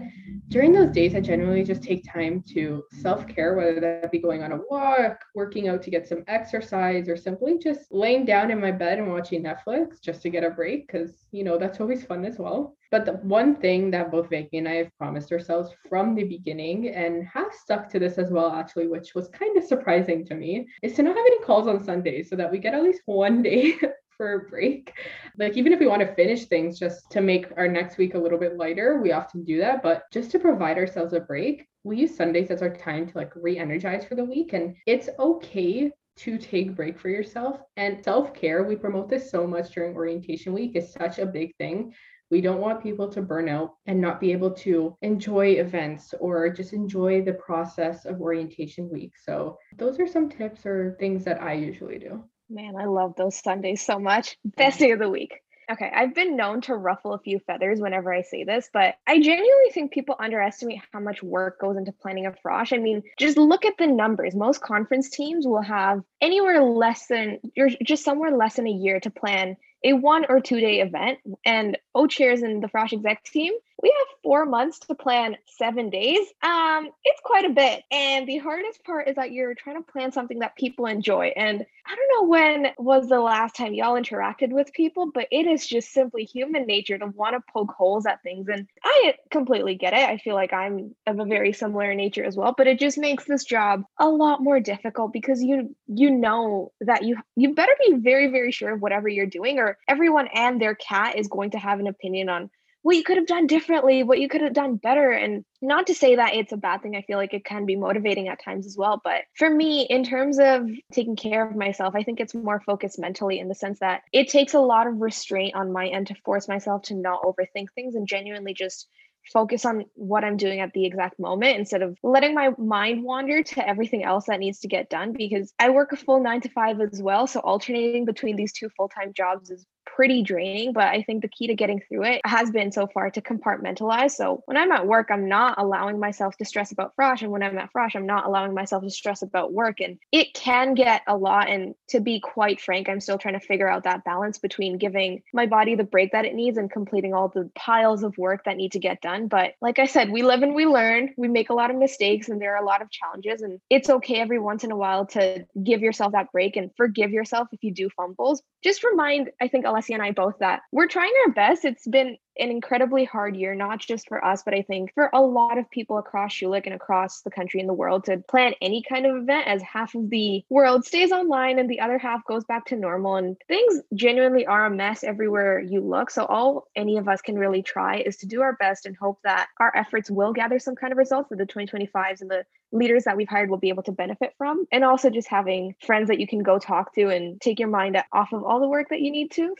during those days, I generally just take time to self care, whether that be going on a walk, working out to get some exercise, or simply just laying down in my bed and watching Netflix just to get a break because, you know, that's always fun as well. But the one thing that both Vicky and I have promised ourselves from the beginning and have stuck to this as well, actually, which was kind of surprising to me, is to not have any calls on Sundays so that we get at least one day <laughs> for a break. Like, even if we want to finish things just to make our next week a little bit lighter, we often do that. But just to provide ourselves a break, we use Sundays as our time to like re energize for the week. And it's okay to take break for yourself and self-care we promote this so much during orientation week is such a big thing we don't want people to burn out and not be able to enjoy events or just enjoy the process of orientation week. So, those are some tips or things that I usually do.
Man, I love those Sundays so much. Best mm. day of the week. Okay, I've been known to ruffle a few feathers whenever I say this, but I genuinely think people underestimate how much work goes into planning a frosh. I mean, just look at the numbers. Most conference teams will have anywhere less than, or just somewhere less than a year to plan a one or two day event. And O chairs and the Frosh exec team, we have four months to plan seven days. Um, it's quite a bit. And the hardest part is that you're trying to plan something that people enjoy. And I don't know when was the last time y'all interacted with people, but it is just simply human nature to want to poke holes at things. And I completely get it. I feel like I'm of a very similar nature as well, but it just makes this job a lot more difficult because you you know that you you better be very, very sure of whatever you're doing, or everyone and their cat is going to have an opinion on what you could have done differently, what you could have done better. And not to say that it's a bad thing, I feel like it can be motivating at times as well. But for me, in terms of taking care of myself, I think it's more focused mentally in the sense that it takes a lot of restraint on my end to force myself to not overthink things and genuinely just focus on what I'm doing at the exact moment instead of letting my mind wander to everything else that needs to get done because I work a full 9 to 5 as well so alternating between these two full-time jobs is pretty draining, but I think the key to getting through it has been so far to compartmentalize. So when I'm at work, I'm not allowing myself to stress about Frosh. And when I'm at Frosh, I'm not allowing myself to stress about work. And it can get a lot. And to be quite frank, I'm still trying to figure out that balance between giving my body the break that it needs and completing all the piles of work that need to get done. But like I said, we live and we learn. We make a lot of mistakes and there are a lot of challenges. And it's okay every once in a while to give yourself that break and forgive yourself if you do fumbles. Just remind, I think, Alessia and I both that we're trying our best. It's been an incredibly hard year, not just for us, but I think for a lot of people across Schulich and across the country and the world to plan any kind of event as half of the world stays online and the other half goes back to normal. And things genuinely are a mess everywhere you look. So, all any of us can really try is to do our best and hope that our efforts will gather some kind of results that the 2025s and the leaders that we've hired will be able to benefit from. And also just having friends that you can go talk to and take your mind off of all the work that you need to.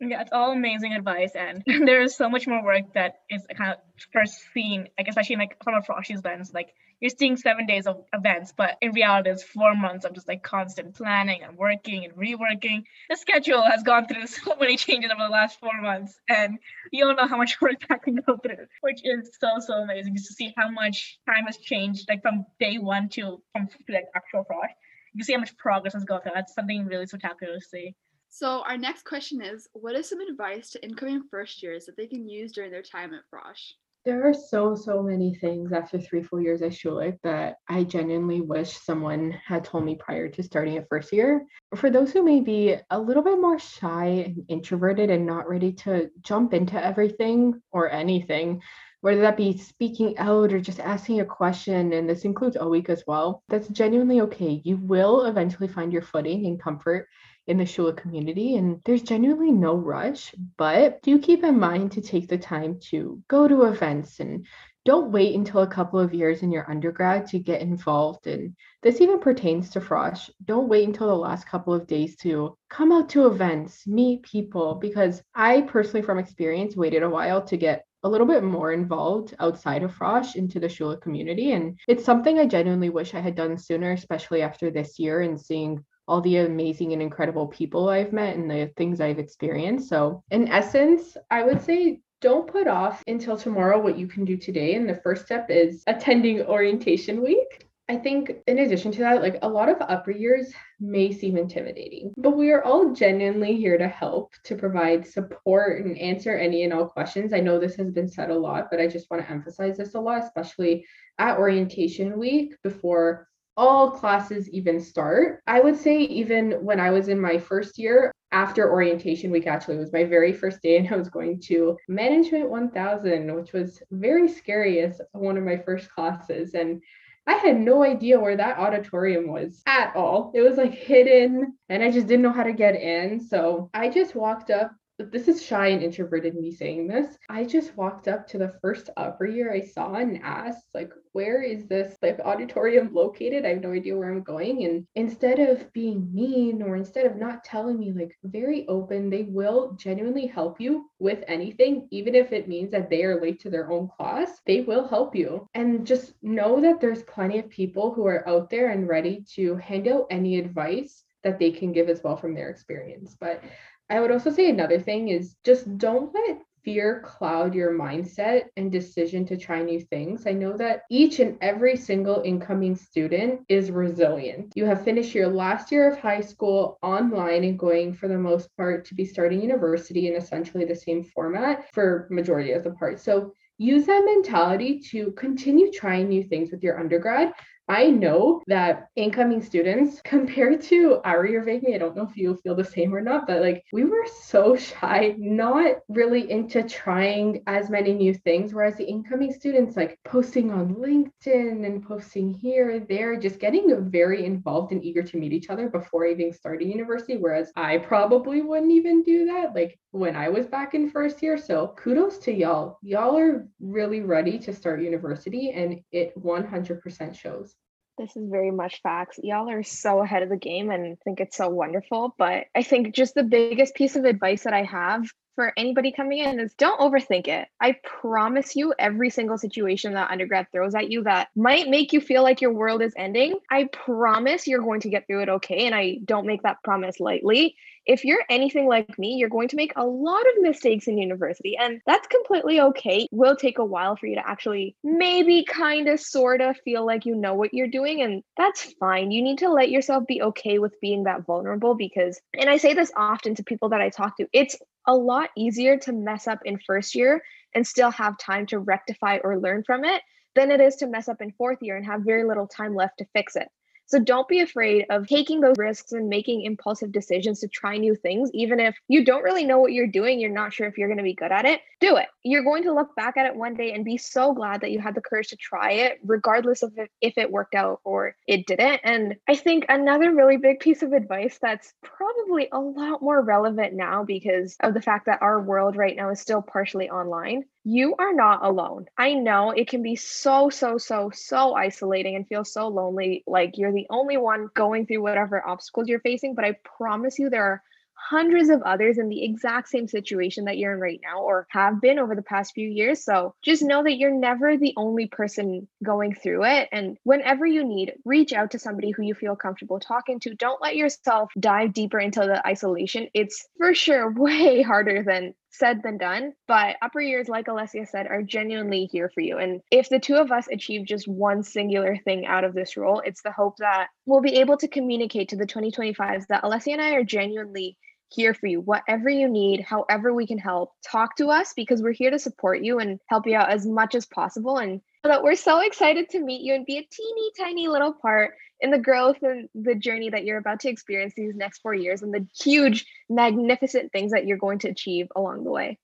Yeah, it's all amazing advice, and <laughs> there is so much more work that is kind of first seen, like especially like from a Froshy's lens. Like you're seeing seven days of events, but in reality, it's four months of just like constant planning and working and reworking. The schedule has gone through <laughs> so many changes over the last four months, and you don't know how much <laughs> work that can go through, which is so so amazing just to see how much time has changed, like from day one to from like actual Frosh. You see how much progress has gone through. That's something really spectacular to see.
So our next question is, what is some advice to incoming first years that they can use during their time at Frosh?
There are so, so many things after three full years at Schulich that I genuinely wish someone had told me prior to starting a first year. For those who may be a little bit more shy and introverted and not ready to jump into everything or anything, whether that be speaking out or just asking a question, and this includes week as well, that's genuinely okay. You will eventually find your footing and comfort in the Schulich community, and there's genuinely no rush, but do keep in mind to take the time to go to events and don't wait until a couple of years in your undergrad to get involved. And this even pertains to Frosh. Don't wait until the last couple of days to come out to events, meet people, because I personally, from experience, waited a while to get a little bit more involved outside of Frosh into the Schulich community. And it's something I genuinely wish I had done sooner, especially after this year and seeing all the amazing and incredible people I've met and the things I've experienced. So, in essence, I would say don't put off until tomorrow what you can do today. And the first step is attending orientation week. I think in addition to that, like a lot of upper years may seem intimidating, but we are all genuinely here to help, to provide support and answer any and all questions. I know this has been said a lot, but I just want to emphasize this a lot, especially at orientation week before all classes even start. I would say, even when I was in my first year, after orientation week actually was my very first day and I was going to management 1000 which was very scary as one of my first classes and I had no idea where that auditorium was at all. It was like hidden and I just didn't know how to get in. So I just walked up this is shy and introverted me saying this. I just walked up to the first upper year I saw and asked, like, where is this like auditorium located? I have no idea where I'm going. And instead of being mean or instead of not telling me, like, very open, they will genuinely help you with anything, even if it means that they are late to their own class, they will help you. And just know that there's plenty of people who are out there and ready to hand out any advice that they can give as well from their experience. But I would also say another thing is just don't let fear cloud your mindset and decision to try new things. I know that each and every single incoming student is resilient. You have finished your last year of high school online and going for the most part to be starting university in essentially the same format for majority of the part. So use that mentality to continue trying new things with your undergrad I know that incoming students, <laughs> compared to our year Vagmi, I don't know if you feel the same or not, but like we were so shy, not really into trying as many new things. Whereas the incoming students, like posting on LinkedIn and posting here, there, just getting very involved and eager to meet each other before even starting university. Whereas I probably wouldn't even do that. Like when I was back in first year. So kudos to y'all. Y'all are really ready to start university and it 100% shows.
This is very much facts. Y'all are so ahead of the game and think it's so wonderful. But I think just the biggest piece of advice that I have for anybody coming in is don't overthink it. I promise you, every single situation that undergrad throws at you that might make you feel like your world is ending, I promise you're going to get through it okay. And I don't make that promise lightly if you're anything like me, you're going to make a lot of mistakes in university, and that's completely okay. It will take a while for you to actually maybe kind of sort of feel like you know what you're doing, and that's fine. You need to let yourself be okay with being that vulnerable because, and I say this often to people that I talk to, it's a lot easier to mess up in first year and still have time to rectify or learn from it than it is to mess up in fourth year and have very little time left to fix it. So don't be afraid of taking those risks and making impulsive decisions to try new things, even if you don't really know what you're doing, you're not sure if you're going to be good at it. Do it. You're going to look back at it one day and be so glad that you had the courage to try it, regardless of if, it worked out or it didn't. And I think another really big piece of advice that's probably a lot more relevant now because of the fact that our world right now is still partially online you are not alone. I know it can be so, so, so, so isolating and feel so lonely. Like you're the only one going through whatever obstacles you're facing. But I promise you, there are hundreds of others in the exact same situation that you're in right now or have been over the past few years. So just know that you're never the only person going through it. And whenever you need, reach out to somebody who you feel comfortable talking to. Don't let yourself dive deeper into the isolation. It's for sure <laughs> way harder than said than done. But upper years, like Alessia said, are genuinely here for you. And if the two of us achieve just one singular thing out of this role, it's the hope that we'll be able to communicate to the 2025s that Alessia and I are genuinely here for you. Whatever you need, however we can help, talk to us because we're here to support you and help you out as much as possible. And that we're so excited to meet you and be a teeny tiny little part in the growth and the journey that you're about to experience these next four years and the huge, magnificent things that you're going to achieve along the way.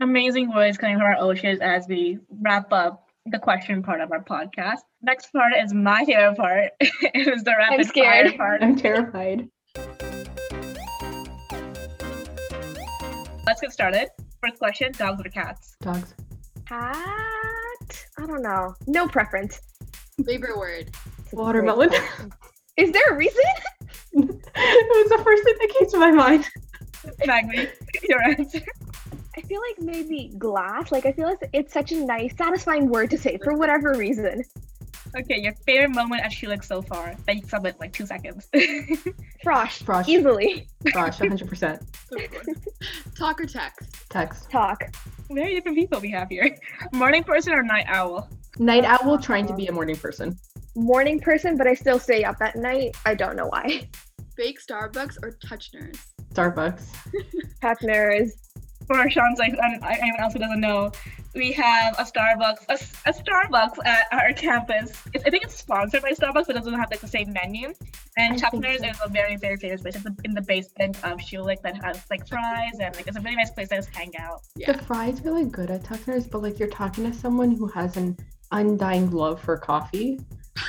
Amazing words coming from our O chairs as we wrap up the question part of our podcast. Next part is my favorite part. <laughs> it was the rapid fire part.
I'm terrified.
Let's get started. First question: Dogs or cats?
Dogs.
Cat. I don't know. No preference.
Favorite word.
Watermelon.
Is there a reason? <laughs>
it was the first thing that came to my mind.
Maggie, your answer.
I feel like maybe glass. Like I feel like it's such a nice, satisfying word to say for whatever reason.
Okay, your favorite moment at Schulich so far that you sum it like two seconds. <laughs>
Frosh.
Frosh.
Easily.
Frosh, <laughs> 100%. <laughs>
Talk or text?
Text.
Talk.
Very different people we have here. Morning person or night owl?
Night owl trying to be a morning person.
morning person, but I still stay up at night. I don't know why.
Fake Starbucks or Touch Touchners?
Starbucks.
Touch Partners.
For Sean's like, and anyone else who doesn't know, we have a Starbucks, a, a Starbucks at our campus. It's, I think it's sponsored by Starbucks, but it doesn't have like the same menu. And
I
Chapner's
so.
is a very, very famous place. It's in the basement of Schulich that has like fries and like it's a really nice place to just hang out.
Yeah.
The fries are like good at Tuckner's, but like you're talking to someone who has an undying love for coffee. <sighs>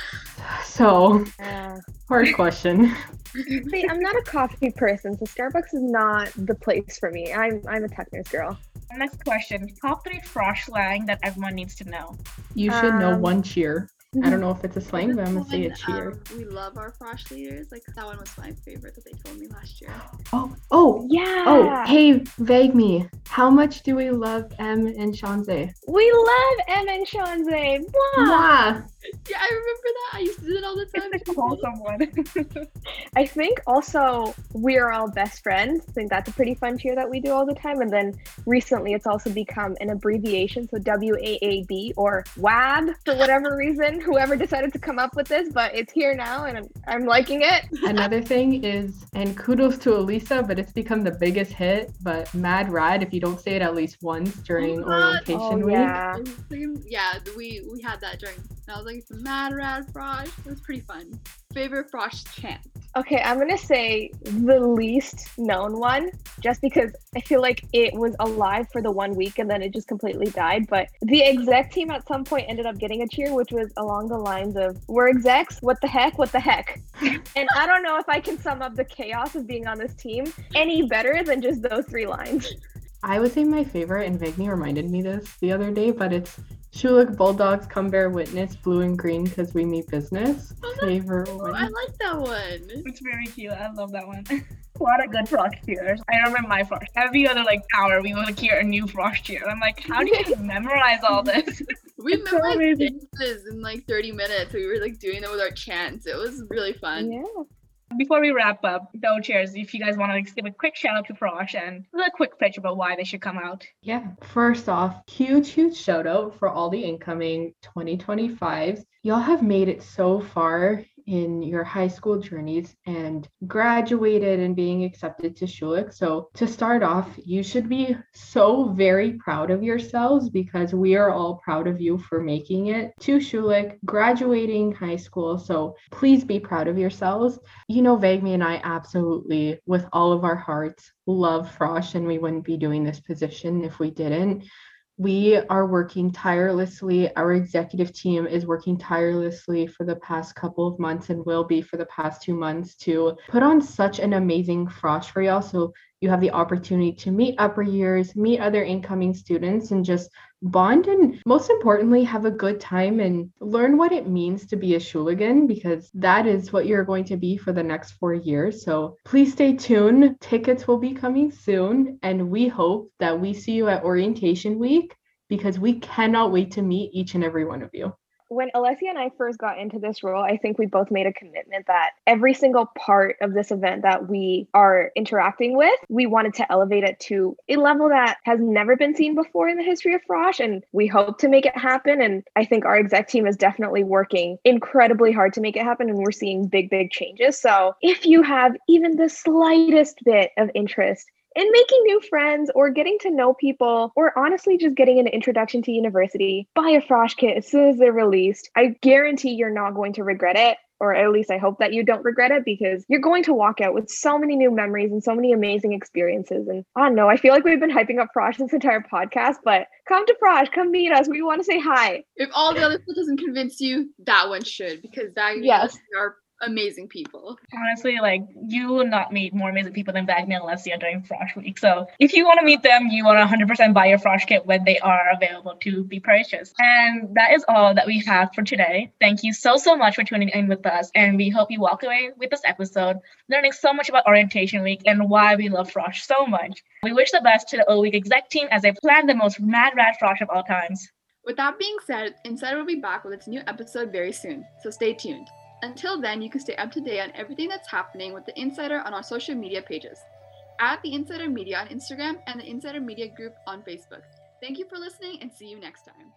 So
Yeah.
hard question.
See, I'm not a coffee person, so Starbucks is not the place for me. I'm I'm a Techners girl.
Next question: Top three frosh slang that everyone needs to know.
You should know
Um,
one cheer. I don't know if it's a slang, but I'm gonna say a cheer.
um, we love our frosh leaders. Like that one was my favorite that they told me last year.
Oh, oh,
Yeah.
oh, hey, Vagmi. How much do we love M and Shanze?
We love M and Shanze. Mwah!
Mwah.
Yeah, I remember that. I used to do it all the time.
It's like a
too.
wholesome one. <laughs>
I think also we are all best friends. I think that's a pretty fun cheer that we do all the time. And then recently it's also become an abbreviation, so W A A B or WAB for whatever <laughs> reason. Whoever decided to come up with this, but it's here now and I'm, I'm liking it.
Another <laughs> thing is, and kudos to Alessia, but it's become the biggest hit. But Mad Rad, if you don't say it at least once during
Oh,
orientation
Oh,
week.
yeah.
It yeah, we we had that during. And I was like, it's a mad rad frosh. It was pretty fun. Favorite frosh chant.
Okay, I'm gonna say the least known one, just because I feel like it was alive for the one week and then it just completely died. But the exec team at some point ended up getting a cheer, which was along the lines of "We're execs. What the heck? What the heck?" <laughs> and I don't know if I can sum up the chaos of being on this team any better than just those three lines.
I would say my favorite, and Vagmi reminded me this the other day, but it's Schulich Bulldogs come bear witness, blue and green because we meet business.
Oh, that's
Favorite
one. I like that one.
It's very cute. I love that one. <laughs> a lot of good frosh cheers. I remember my frosh. Every other like hour, we would like, hear a new frosh cheer. I'm like, how do you <laughs> memorize all this? <laughs>
We
It's so
memorized
amazing.
dances in like 30 minutes. We were like doing it with our chants. It was really fun.
Yeah.
Before we wrap up, though, cheers. If you guys want to give a quick shout out to Frosh and a quick pitch about why they should come out.
Yeah. First off, huge, huge shout out for all the incoming 2025s. Y'all have made it so far in your high school journeys and graduated and being accepted to Schulich. So, to start off, you should be so very proud of yourselves because we are all proud of you for making it to Schulich, graduating high school. So, please be proud of yourselves. You know, Vagmi and I absolutely, with all of our hearts, love Frosh, and we wouldn't be doing this position if we didn't. We are working tirelessly. Our executive team is working tirelessly for the past couple of months and will be for the past two months to put on such an amazing frosh for y'all. So you have the opportunity to meet upper years, meet other incoming students, and just bond and most importantly, have a good time and learn what it means to be a Schuligan because that is what you're going to be for the next four years. So please stay tuned. Tickets will be coming soon, and we hope that we see you at orientation week because we cannot wait to meet each and every one of you.
When Alessia and I first got into this role, I think we both made a commitment that every single part of this event that we are interacting with, we wanted to elevate it to a level that has never been seen before in the history of Frosh. And we hope to make it happen. And I think our exec team is definitely working incredibly hard to make it happen. And we're seeing big, big changes. So if you have even the slightest bit of interest, in making new friends or getting to know people or honestly just getting an introduction to university, buy a Frosh kit as soon as they're released. I guarantee you're not going to regret it. Or at least I hope that you don't regret it because you're going to walk out with so many new memories and so many amazing experiences. And I don't know, I feel like we've been hyping up Frosh this entire podcast, but come to Frosh, come meet us. We want to say hi.
If all the other stuff doesn't convince you, that one should because that
Yes.
are amazing people.
Honestly, like you will not meet more amazing people than Vagmi and Alessia during Frosh Week. So if you want to meet them, you want to 100% buy your Frosh kit when they are available to be purchased. And that is all that we have for today. Thank you so, so much for tuning in with us. And we hope you walk away with this episode learning so much about Orientation Week and why we love Frosh so much. We wish the best to the O Week exec team as they plan the most mad rad Frosh of all times.
With that being said, Insider will be back with its new episode very soon, so stay tuned. Until then, you can stay up to date on everything that's happening with the Insider on our social media pages. At the Insider Media on Instagram and the Insider Media Group on Facebook. Thank you for listening and see you next time.